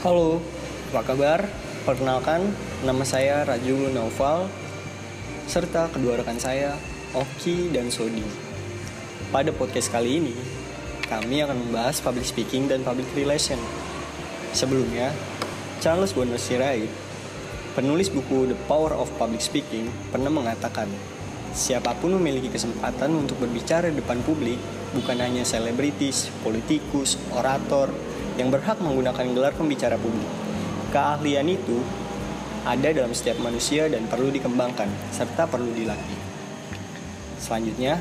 Halo, apa kabar? Perkenalkan, nama saya Raju Naufal serta kedua rekan saya, Oki dan Sodi. Pada podcast kali ini, kami akan membahas public speaking dan public relation. Sebelumnya, Charles Bonar Sirait, penulis buku The Power of Public Speaking, pernah mengatakan, siapa pun memiliki kesempatan untuk berbicara di depan publik, bukan hanya selebritis, politikus, orator, yang berhak menggunakan gelar pembicara publik. Keahlian itu ada dalam setiap manusia dan perlu dikembangkan, serta perlu dilatih. Selanjutnya,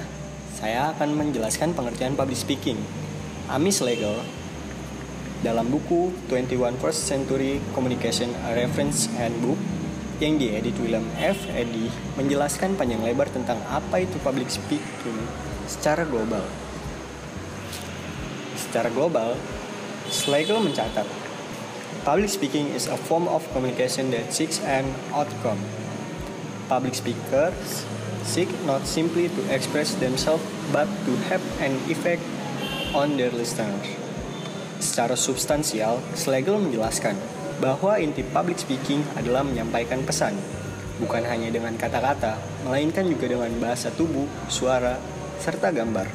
saya akan menjelaskan pengertian public speaking. Amis Legal dalam buku 21 First Century Communication A Reference Handbook yang diedit William F. Eddy menjelaskan panjang lebar tentang apa itu public speaking secara global. Secara global, Schlegel mencatat, Public speaking is a form of communication that seeks an outcome. Public speakers seek not simply to express themselves but to have an effect on their listeners. Secara substansial, Schlegel menjelaskan bahwa inti public speaking adalah menyampaikan pesan, bukan hanya dengan kata-kata, melainkan juga dengan bahasa tubuh, suara, serta gambar.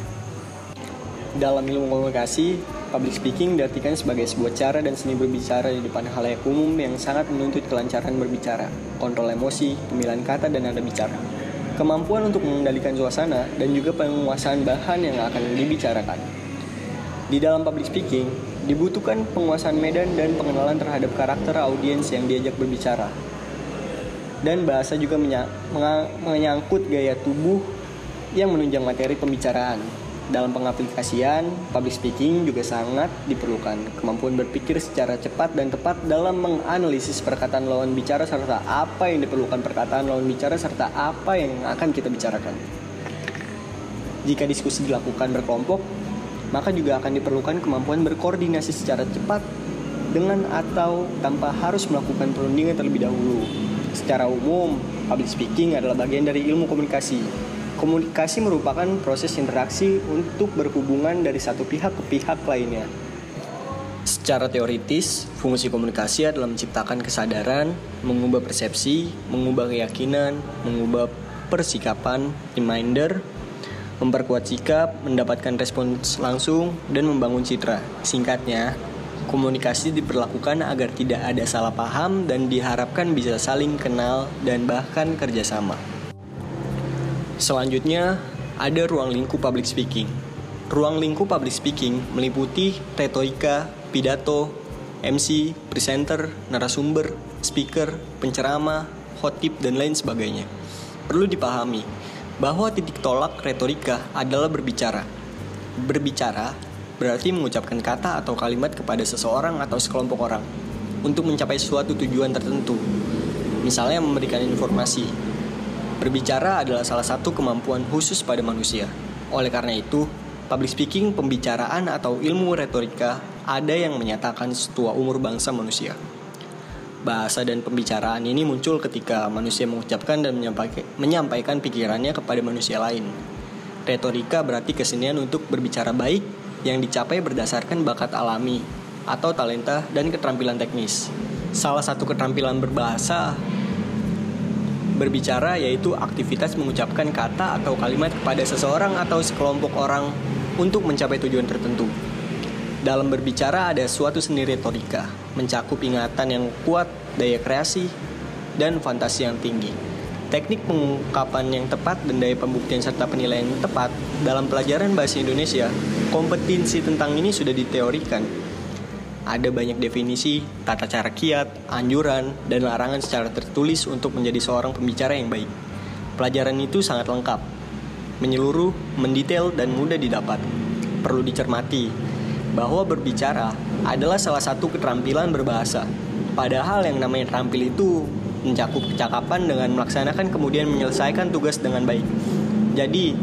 Dalam ilmu komunikasi, Public speaking diartikan sebagai sebuah cara dan seni berbicara di depan halayak umum yang sangat menuntut kelancaran berbicara, kontrol emosi, pemilihan kata dan nada bicara. Kemampuan untuk mengendalikan suasana dan juga penguasaan bahan yang akan dibicarakan. Di dalam public speaking, dibutuhkan penguasaan medan dan pengenalan terhadap karakter audiens yang diajak berbicara. Dan bahasa juga menyangkut gaya tubuh yang menunjang materi pembicaraan, dalam pengaplikasian, public speaking juga sangat diperlukan. Kemampuan berpikir secara cepat dan tepat dalam menganalisis perkataan lawan bicara serta apa yang diperlukan perkataan lawan bicara serta apa yang akan kita bicarakan. Jika diskusi dilakukan berkelompok, maka juga akan diperlukan kemampuan berkoordinasi secara cepat dengan atau tanpa harus melakukan perundingan terlebih dahulu. Secara umum, public speaking adalah bagian dari ilmu komunikasi Komunikasi merupakan proses interaksi untuk berhubungan dari satu pihak ke pihak lainnya. Secara teoritis, fungsi komunikasi adalah menciptakan kesadaran, mengubah persepsi, mengubah keyakinan, mengubah persikapan, reminder, memperkuat sikap, mendapatkan respons langsung, dan membangun citra. Singkatnya, komunikasi diperlakukan agar tidak ada salah paham dan diharapkan bisa saling kenal dan bahkan kerjasama. Selanjutnya, ada ruang lingkup public speaking. Ruang lingkup public speaking meliputi retorika, pidato, MC, presenter, narasumber, speaker, penceramah, tip, dan lain sebagainya. Perlu dipahami bahwa titik tolak retorika adalah berbicara. Berbicara berarti mengucapkan kata atau kalimat kepada seseorang atau sekelompok orang untuk mencapai suatu tujuan tertentu. Misalnya memberikan informasi, Berbicara adalah salah satu kemampuan khusus pada manusia. Oleh karena itu, public speaking, pembicaraan atau ilmu retorika ada yang menyatakan setua umur bangsa manusia. Bahasa dan pembicaraan ini muncul ketika manusia mengucapkan dan menyampaikan pikirannya kepada manusia lain. Retorika berarti kesenian untuk berbicara baik yang dicapai berdasarkan bakat alami atau talenta dan keterampilan teknis. Salah satu keterampilan berbahasa berbicara yaitu aktivitas mengucapkan kata atau kalimat kepada seseorang atau sekelompok orang untuk mencapai tujuan tertentu. Dalam berbicara ada suatu seni retorika, mencakup ingatan yang kuat, daya kreasi, dan fantasi yang tinggi. Teknik pengungkapan yang tepat dan daya pembuktian serta penilaian yang tepat dalam pelajaran bahasa Indonesia, kompetensi tentang ini sudah diteorikan ada banyak definisi, tata cara kiat, anjuran, dan larangan secara tertulis untuk menjadi seorang pembicara yang baik. Pelajaran itu sangat lengkap, menyeluruh, mendetail, dan mudah didapat. Perlu dicermati bahwa berbicara adalah salah satu keterampilan berbahasa. Padahal yang namanya terampil itu mencakup kecakapan dengan melaksanakan kemudian menyelesaikan tugas dengan baik. Jadi,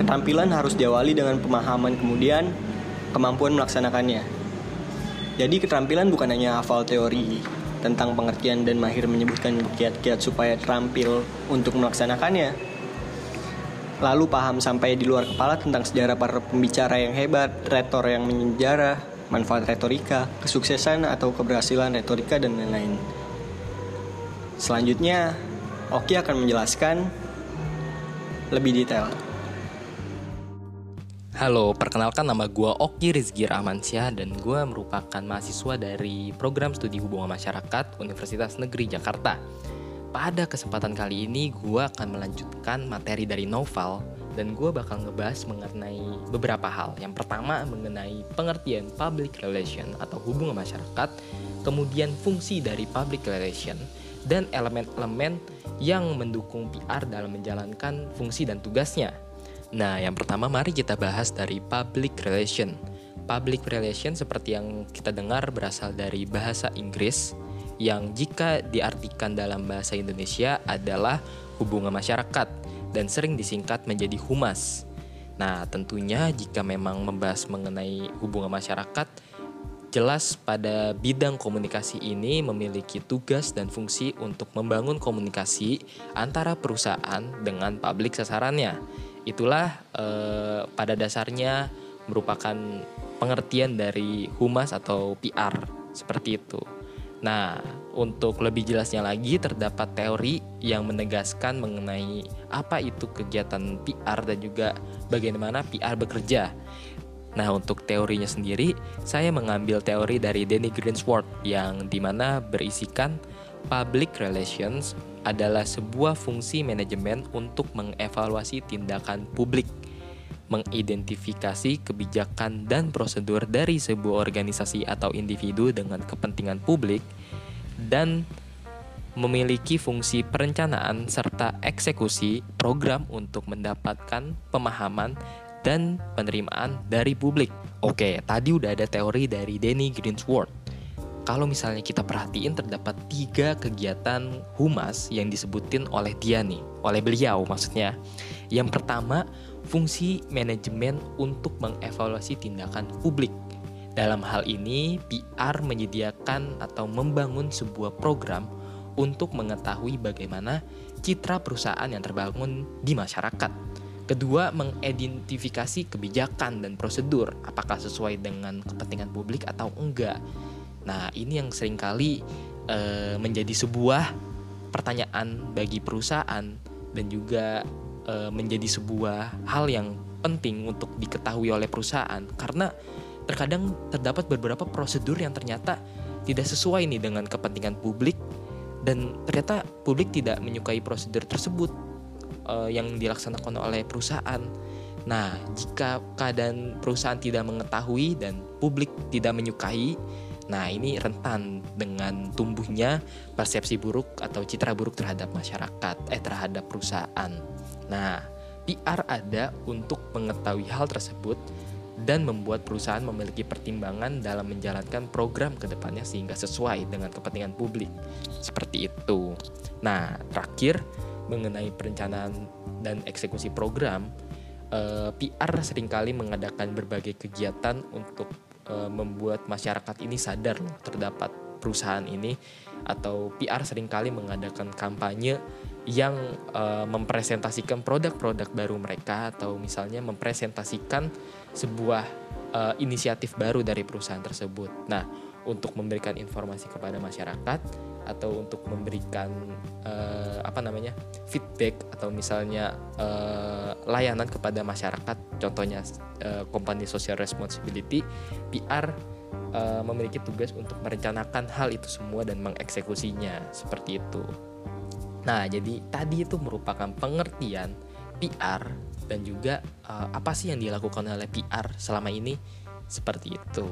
keterampilan harus diawali dengan pemahaman kemudian kemampuan melaksanakannya. Jadi keterampilan bukan hanya hafal teori tentang pengertian dan mahir menyebutkan kiat-kiat supaya terampil untuk melaksanakannya. Lalu paham sampai di luar kepala tentang sejarah para pembicara yang hebat, retor yang menyejarah, manfaat retorika, kesuksesan atau keberhasilan retorika dan lain-lain. Selanjutnya, Oki akan menjelaskan lebih detail. Halo, perkenalkan nama gue Oki Rizky Rahmansyah dan gue merupakan mahasiswa dari program studi hubungan masyarakat Universitas Negeri Jakarta. Pada kesempatan kali ini gue akan melanjutkan materi dari novel dan gue bakal ngebahas mengenai beberapa hal. Yang pertama mengenai pengertian public relation atau hubungan masyarakat, kemudian fungsi dari public relation, dan elemen-elemen yang mendukung PR dalam menjalankan fungsi dan tugasnya. Nah, yang pertama mari kita bahas dari public relation. Public relation seperti yang kita dengar berasal dari bahasa Inggris yang jika diartikan dalam bahasa Indonesia adalah hubungan masyarakat dan sering disingkat menjadi humas. Nah, tentunya jika memang membahas mengenai hubungan masyarakat, jelas pada bidang komunikasi ini memiliki tugas dan fungsi untuk membangun komunikasi antara perusahaan dengan publik sasarannya itulah eh, pada dasarnya merupakan pengertian dari humas atau PR seperti itu. Nah, untuk lebih jelasnya lagi terdapat teori yang menegaskan mengenai apa itu kegiatan PR dan juga bagaimana PR bekerja. Nah, untuk teorinya sendiri, saya mengambil teori dari Danny Greensword yang di mana berisikan public relations adalah sebuah fungsi manajemen untuk mengevaluasi tindakan publik, mengidentifikasi kebijakan dan prosedur dari sebuah organisasi atau individu dengan kepentingan publik, dan memiliki fungsi perencanaan serta eksekusi program untuk mendapatkan pemahaman dan penerimaan dari publik. Oke, tadi udah ada teori dari Danny Greensword kalau misalnya kita perhatiin terdapat tiga kegiatan humas yang disebutin oleh dia nih, oleh beliau maksudnya. Yang pertama, fungsi manajemen untuk mengevaluasi tindakan publik. Dalam hal ini, PR menyediakan atau membangun sebuah program untuk mengetahui bagaimana citra perusahaan yang terbangun di masyarakat. Kedua, mengidentifikasi kebijakan dan prosedur, apakah sesuai dengan kepentingan publik atau enggak. Nah, ini yang sering kali e, menjadi sebuah pertanyaan bagi perusahaan dan juga e, menjadi sebuah hal yang penting untuk diketahui oleh perusahaan karena terkadang terdapat beberapa prosedur yang ternyata tidak sesuai nih dengan kepentingan publik dan ternyata publik tidak menyukai prosedur tersebut e, yang dilaksanakan oleh perusahaan. Nah, jika keadaan perusahaan tidak mengetahui dan publik tidak menyukai, Nah, ini rentan dengan tumbuhnya persepsi buruk atau citra buruk terhadap masyarakat, eh terhadap perusahaan. Nah, PR ada untuk mengetahui hal tersebut dan membuat perusahaan memiliki pertimbangan dalam menjalankan program ke depannya sehingga sesuai dengan kepentingan publik. Seperti itu. Nah, terakhir mengenai perencanaan dan eksekusi program, eh, PR sering kali mengadakan berbagai kegiatan untuk e, membuat masyarakat ini sadar loh terdapat perusahaan ini atau PR sering kali mengadakan kampanye yang e, mempresentasikan produk-produk baru mereka atau misalnya mempresentasikan sebuah e, inisiatif baru dari perusahaan tersebut. Nah, untuk memberikan informasi kepada masyarakat atau untuk memberikan uh, apa namanya feedback atau misalnya uh, layanan kepada masyarakat contohnya uh, company social responsibility PR uh, memiliki tugas untuk merencanakan hal itu semua dan mengeksekusinya seperti itu. Nah jadi tadi itu merupakan pengertian PR dan juga uh, apa sih yang dilakukan oleh PR selama ini seperti itu.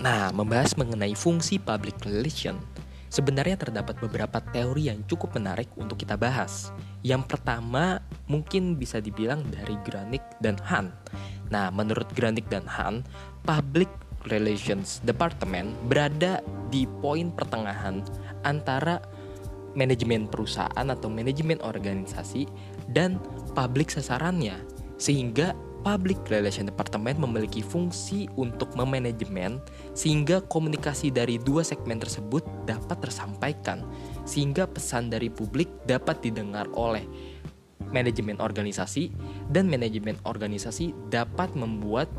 Nah membahas mengenai fungsi public relation Sebenarnya terdapat beberapa teori yang cukup menarik untuk kita bahas. Yang pertama mungkin bisa dibilang dari Granik dan Han. Nah, menurut Granik dan Han, Public Relations Department berada di poin pertengahan antara manajemen perusahaan atau manajemen organisasi dan publik sasarannya sehingga Public Relation Department memiliki fungsi untuk memanajemen sehingga komunikasi dari dua segmen tersebut dapat tersampaikan sehingga pesan dari publik dapat didengar oleh manajemen organisasi dan manajemen organisasi dapat membuat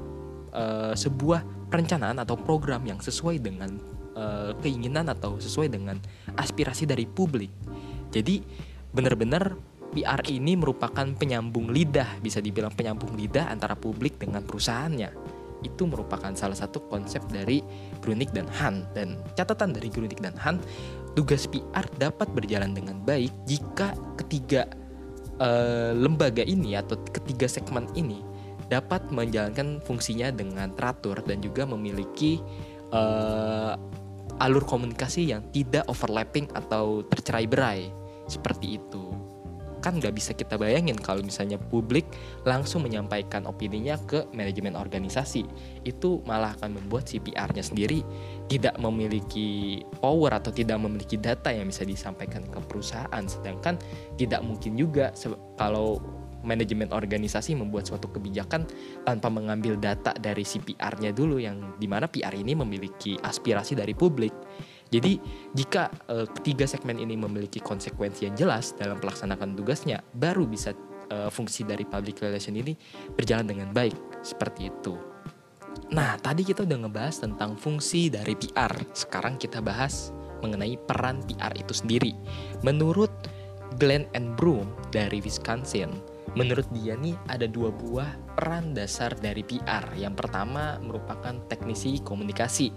uh, sebuah perencanaan atau program yang sesuai dengan uh, keinginan atau sesuai dengan aspirasi dari publik. Jadi benar-benar PR ini merupakan penyambung lidah, bisa dibilang penyambung lidah antara publik dengan perusahaannya. Itu merupakan salah satu konsep dari Grunik dan Han. Dan catatan dari Grunik dan Han, tugas PR dapat berjalan dengan baik jika ketiga uh, lembaga ini atau ketiga segmen ini dapat menjalankan fungsinya dengan teratur dan juga memiliki uh, alur komunikasi yang tidak overlapping atau tercerai-berai seperti itu kan nggak bisa kita bayangin kalau misalnya publik langsung menyampaikan opininya ke manajemen organisasi. Itu malah akan membuat CPR-nya sendiri tidak memiliki power atau tidak memiliki data yang bisa disampaikan ke perusahaan. Sedangkan tidak mungkin juga kalau manajemen organisasi membuat suatu kebijakan tanpa mengambil data dari CPR-nya dulu yang di mana PR ini memiliki aspirasi dari publik jadi jika uh, ketiga segmen ini memiliki konsekuensi yang jelas dalam pelaksanaan tugasnya, baru bisa uh, fungsi dari public relation ini berjalan dengan baik seperti itu. Nah, tadi kita udah ngebahas tentang fungsi dari PR. Sekarang kita bahas mengenai peran PR itu sendiri. Menurut Glenn and Broom dari Wisconsin, menurut dia nih ada dua buah peran dasar dari PR. Yang pertama merupakan teknisi komunikasi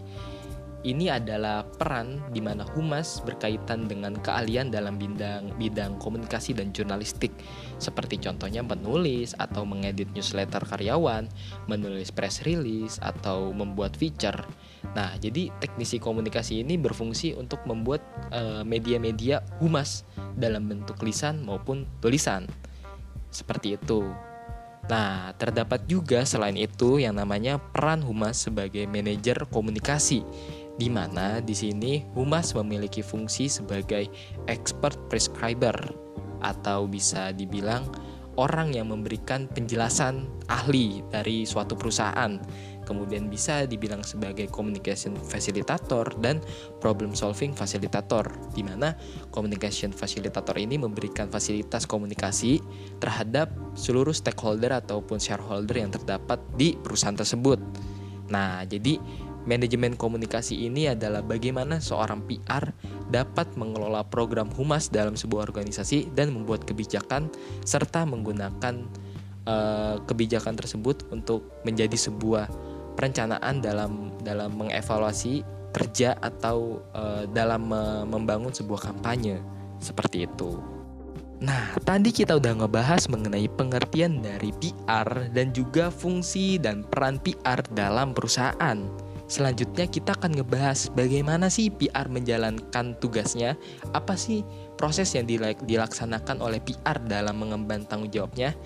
ini adalah peran di mana humas berkaitan dengan keahlian dalam bidang bidang komunikasi dan jurnalistik seperti contohnya menulis atau mengedit newsletter karyawan, menulis press release atau membuat feature. Nah, jadi teknisi komunikasi ini berfungsi untuk membuat eh, media-media uh, humas dalam bentuk lisan maupun tulisan. Seperti itu. Nah, terdapat juga selain itu yang namanya peran humas sebagai manajer komunikasi di mana di sini humas memiliki fungsi sebagai expert prescriber atau bisa dibilang orang yang memberikan penjelasan ahli dari suatu perusahaan. Kemudian bisa dibilang sebagai communication facilitator dan problem solving facilitator di mana communication facilitator ini memberikan fasilitas komunikasi terhadap seluruh stakeholder ataupun shareholder yang terdapat di perusahaan tersebut. Nah, jadi Manajemen komunikasi ini adalah bagaimana seorang PR dapat mengelola program humas dalam sebuah organisasi dan membuat kebijakan serta menggunakan uh, kebijakan tersebut untuk menjadi sebuah perencanaan dalam dalam mengevaluasi kerja atau uh, dalam uh, membangun sebuah kampanye seperti itu. Nah, tadi kita udah ngebahas mengenai pengertian dari PR dan juga fungsi dan peran PR dalam perusahaan. Selanjutnya kita akan ngebahas bagaimana sih PR menjalankan tugasnya, apa sih proses yang dilaksanakan oleh PR dalam mengemban tanggung jawabnya.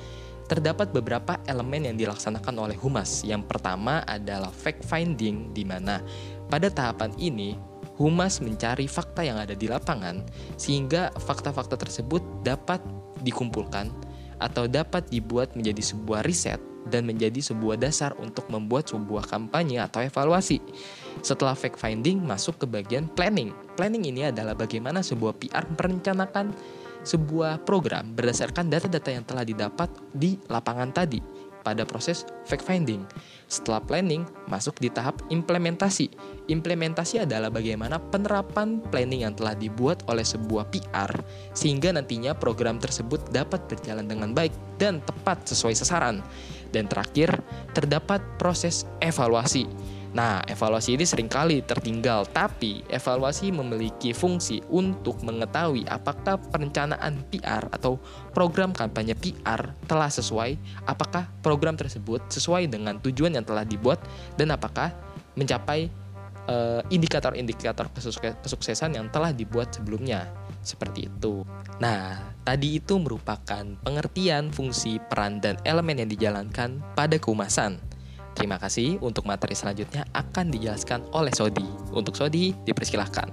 Terdapat beberapa elemen yang dilaksanakan oleh humas. Yang pertama adalah fact finding di mana pada tahapan ini humas mencari fakta yang ada di lapangan sehingga fakta-fakta tersebut dapat dikumpulkan atau dapat dibuat menjadi sebuah riset dan menjadi sebuah dasar untuk membuat sebuah kampanye atau evaluasi. Setelah fact finding masuk ke bagian planning. Planning ini adalah bagaimana sebuah PR merencanakan sebuah program berdasarkan data-data yang telah didapat di lapangan tadi pada proses fact finding. Setelah planning, masuk di tahap implementasi. Implementasi adalah bagaimana penerapan planning yang telah dibuat oleh sebuah PR sehingga nantinya program tersebut dapat berjalan dengan baik dan tepat sesuai sasaran. Dan terakhir, terdapat proses evaluasi. Nah, evaluasi ini sering kali tertinggal, tapi evaluasi memiliki fungsi untuk mengetahui apakah perencanaan PR atau program kampanye PR telah sesuai, apakah program tersebut sesuai dengan tujuan yang telah dibuat, dan apakah mencapai uh, indikator-indikator kesuksesan yang telah dibuat sebelumnya. Seperti itu. Nah, Tadi itu merupakan pengertian fungsi peran dan elemen yang dijalankan pada keumasan. Terima kasih untuk materi selanjutnya akan dijelaskan oleh Sodi. Untuk Sodi, dipersilahkan.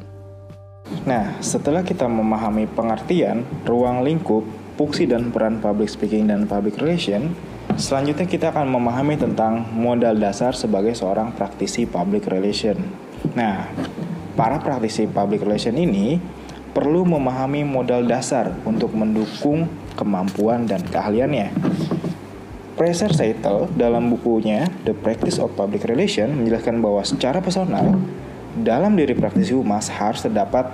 Nah, setelah kita memahami pengertian, ruang lingkup, fungsi dan peran public speaking dan public relation, selanjutnya kita akan memahami tentang modal dasar sebagai seorang praktisi public relation. Nah, para praktisi public relation ini perlu memahami modal dasar untuk mendukung kemampuan dan keahliannya. Fraser Seitel dalam bukunya The Practice of Public Relation menjelaskan bahwa secara personal dalam diri praktisi humas harus terdapat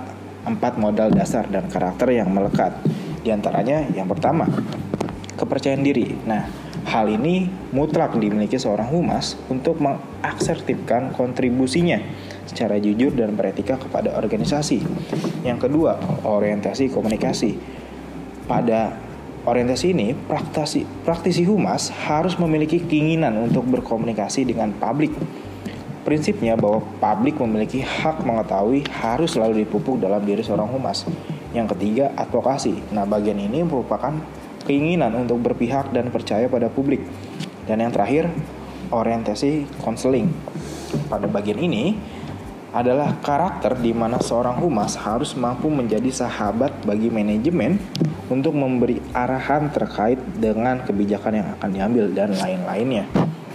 empat modal dasar dan karakter yang melekat. Di antaranya yang pertama, kepercayaan diri. Nah, hal ini mutlak dimiliki seorang humas untuk mengaksertifkan kontribusinya secara jujur dan beretika kepada organisasi. Yang kedua, orientasi komunikasi. Pada orientasi ini, praktisi, praktisi humas harus memiliki keinginan untuk berkomunikasi dengan publik. Prinsipnya bahwa publik memiliki hak mengetahui harus selalu dipupuk dalam diri seorang humas. Yang ketiga, advokasi. Nah, bagian ini merupakan keinginan untuk berpihak dan percaya pada publik. Dan yang terakhir, orientasi konseling. Pada bagian ini, adalah karakter di mana seorang humas harus mampu menjadi sahabat bagi manajemen untuk memberi arahan terkait dengan kebijakan yang akan diambil dan lain-lainnya.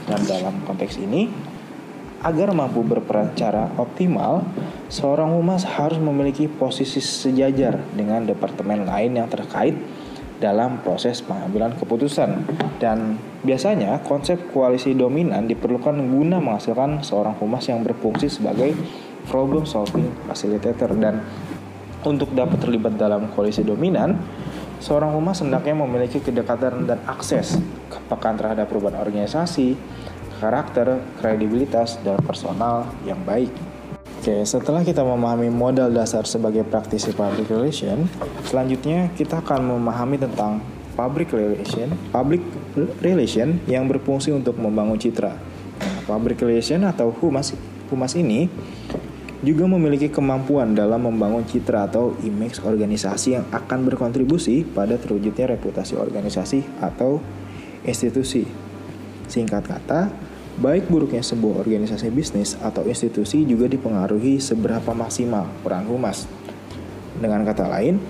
Dan dalam konteks ini, agar mampu berperan secara optimal, seorang humas harus memiliki posisi sejajar dengan departemen lain yang terkait dalam proses pengambilan keputusan. Dan biasanya konsep koalisi dominan diperlukan guna menghasilkan seorang humas yang berfungsi sebagai problem solving facilitator dan untuk dapat terlibat dalam koalisi dominan, seorang humas hendaknya memiliki kedekatan dan akses kepekaan terhadap perubahan organisasi, karakter, kredibilitas, dan personal yang baik. Oke, setelah kita memahami modal dasar sebagai praktisi public relation, selanjutnya kita akan memahami tentang public relation, public relation yang berfungsi untuk membangun citra. Nah, public relation atau humas humas ini juga memiliki kemampuan dalam membangun citra atau image organisasi yang akan berkontribusi pada terwujudnya reputasi organisasi atau institusi. Singkat kata, baik buruknya sebuah organisasi bisnis atau institusi juga dipengaruhi seberapa maksimal peran humas. Dengan kata lain,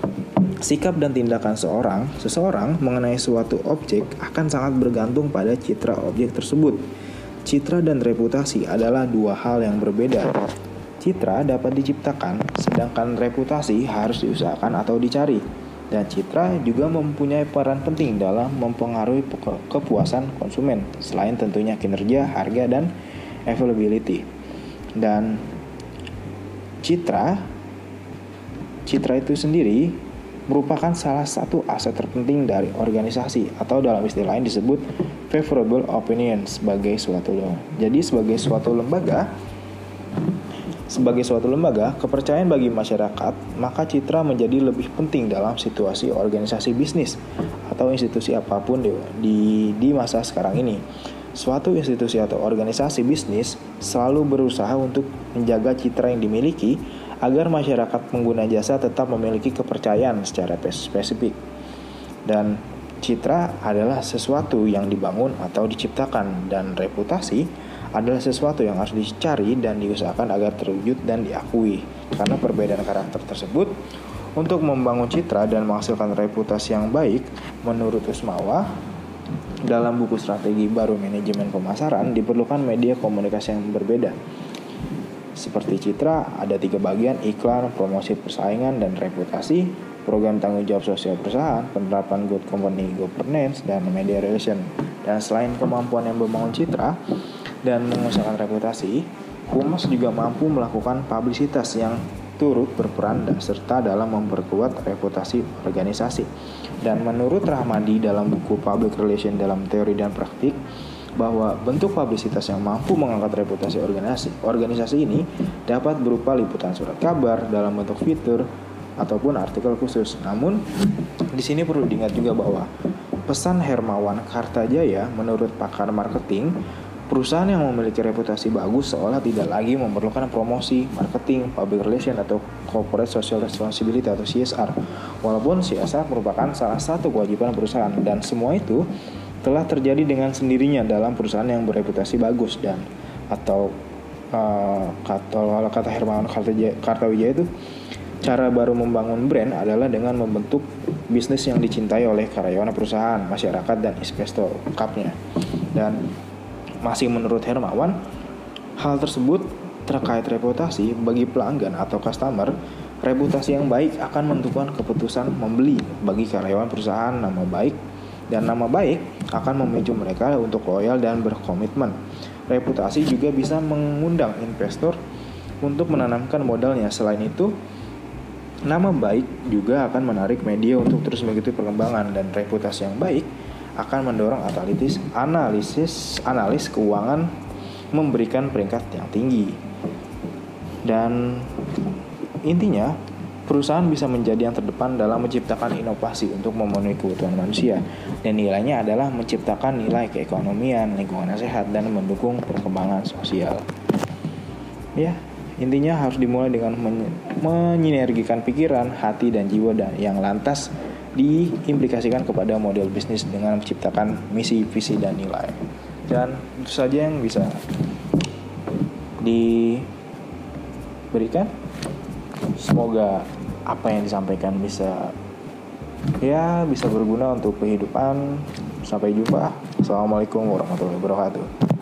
sikap dan tindakan seorang, seseorang mengenai suatu objek akan sangat bergantung pada citra objek tersebut. Citra dan reputasi adalah dua hal yang berbeda Citra dapat diciptakan, sedangkan reputasi harus diusahakan atau dicari. Dan citra juga mempunyai peran penting dalam mempengaruhi kepuasan konsumen, selain tentunya kinerja, harga, dan availability. Dan citra, citra itu sendiri merupakan salah satu aset terpenting dari organisasi atau dalam istilah lain disebut favorable opinion sebagai suatu jadi sebagai suatu lembaga sebagai suatu lembaga, kepercayaan bagi masyarakat, maka citra menjadi lebih penting dalam situasi organisasi bisnis atau institusi apa pun di, di, di masa sekarang ini. Suatu institusi atau organisasi bisnis selalu berusaha untuk menjaga citra yang dimiliki agar masyarakat pengguna jasa tetap memiliki kepercayaan secara spesifik. Dan citra adalah sesuatu yang dibangun atau diciptakan dan reputasi adalah sesuatu yang harus dicari dan diusahakan agar terwujud dan diakui. Karena perbedaan karakter tersebut untuk membangun citra dan menghasilkan reputasi yang baik, menurut Usmawa, dalam buku strategi baru manajemen pemasaran diperlukan media komunikasi yang berbeda. Seperti citra, ada tiga bagian, iklan, promosi persaingan, dan reputasi, program tanggung jawab sosial perusahaan, penerapan good company governance, dan media relation. Dan selain kemampuan yang membangun citra, dan mengusahakan reputasi, humas juga mampu melakukan publisitas yang turut berperan dan serta dalam memperkuat reputasi organisasi. Dan menurut Rahmadi dalam buku Public Relation dalam Teori dan Praktik, bahwa bentuk publisitas yang mampu mengangkat reputasi organisasi, organisasi ini dapat berupa liputan surat kabar dalam bentuk fitur ataupun artikel khusus. Namun, di sini perlu diingat juga bahwa pesan Hermawan Kartajaya menurut pakar marketing Perusahaan yang memiliki reputasi bagus seolah tidak lagi memerlukan promosi, marketing, public relation atau corporate social responsibility atau CSR. Walaupun CSR merupakan salah satu kewajiban perusahaan dan semua itu telah terjadi dengan sendirinya dalam perusahaan yang bereputasi bagus dan atau uh, kata kata Hermawan Kartawijaya itu cara baru membangun brand adalah dengan membentuk bisnis yang dicintai oleh karyawan perusahaan, masyarakat dan investor kapnya. Dan masih menurut Hermawan, hal tersebut terkait reputasi bagi pelanggan atau customer, reputasi yang baik akan menentukan keputusan membeli bagi karyawan perusahaan nama baik dan nama baik akan memicu mereka untuk loyal dan berkomitmen. Reputasi juga bisa mengundang investor untuk menanamkan modalnya. Selain itu, nama baik juga akan menarik media untuk terus mengikuti perkembangan dan reputasi yang baik akan mendorong analitis analisis analis keuangan memberikan peringkat yang tinggi. Dan intinya perusahaan bisa menjadi yang terdepan dalam menciptakan inovasi untuk memenuhi kebutuhan manusia dan nilainya adalah menciptakan nilai keekonomian, lingkungan yang sehat dan mendukung perkembangan sosial. Ya, intinya harus dimulai dengan men menyinergikan pikiran, hati dan jiwa dan yang lantas diimplikasikan kepada model bisnis dengan menciptakan misi, visi dan nilai. Dan itu saja yang bisa diberikan. Semoga apa yang disampaikan bisa ya bisa berguna untuk kehidupan. Sampai jumpa. Assalamualaikum warahmatullahi wabarakatuh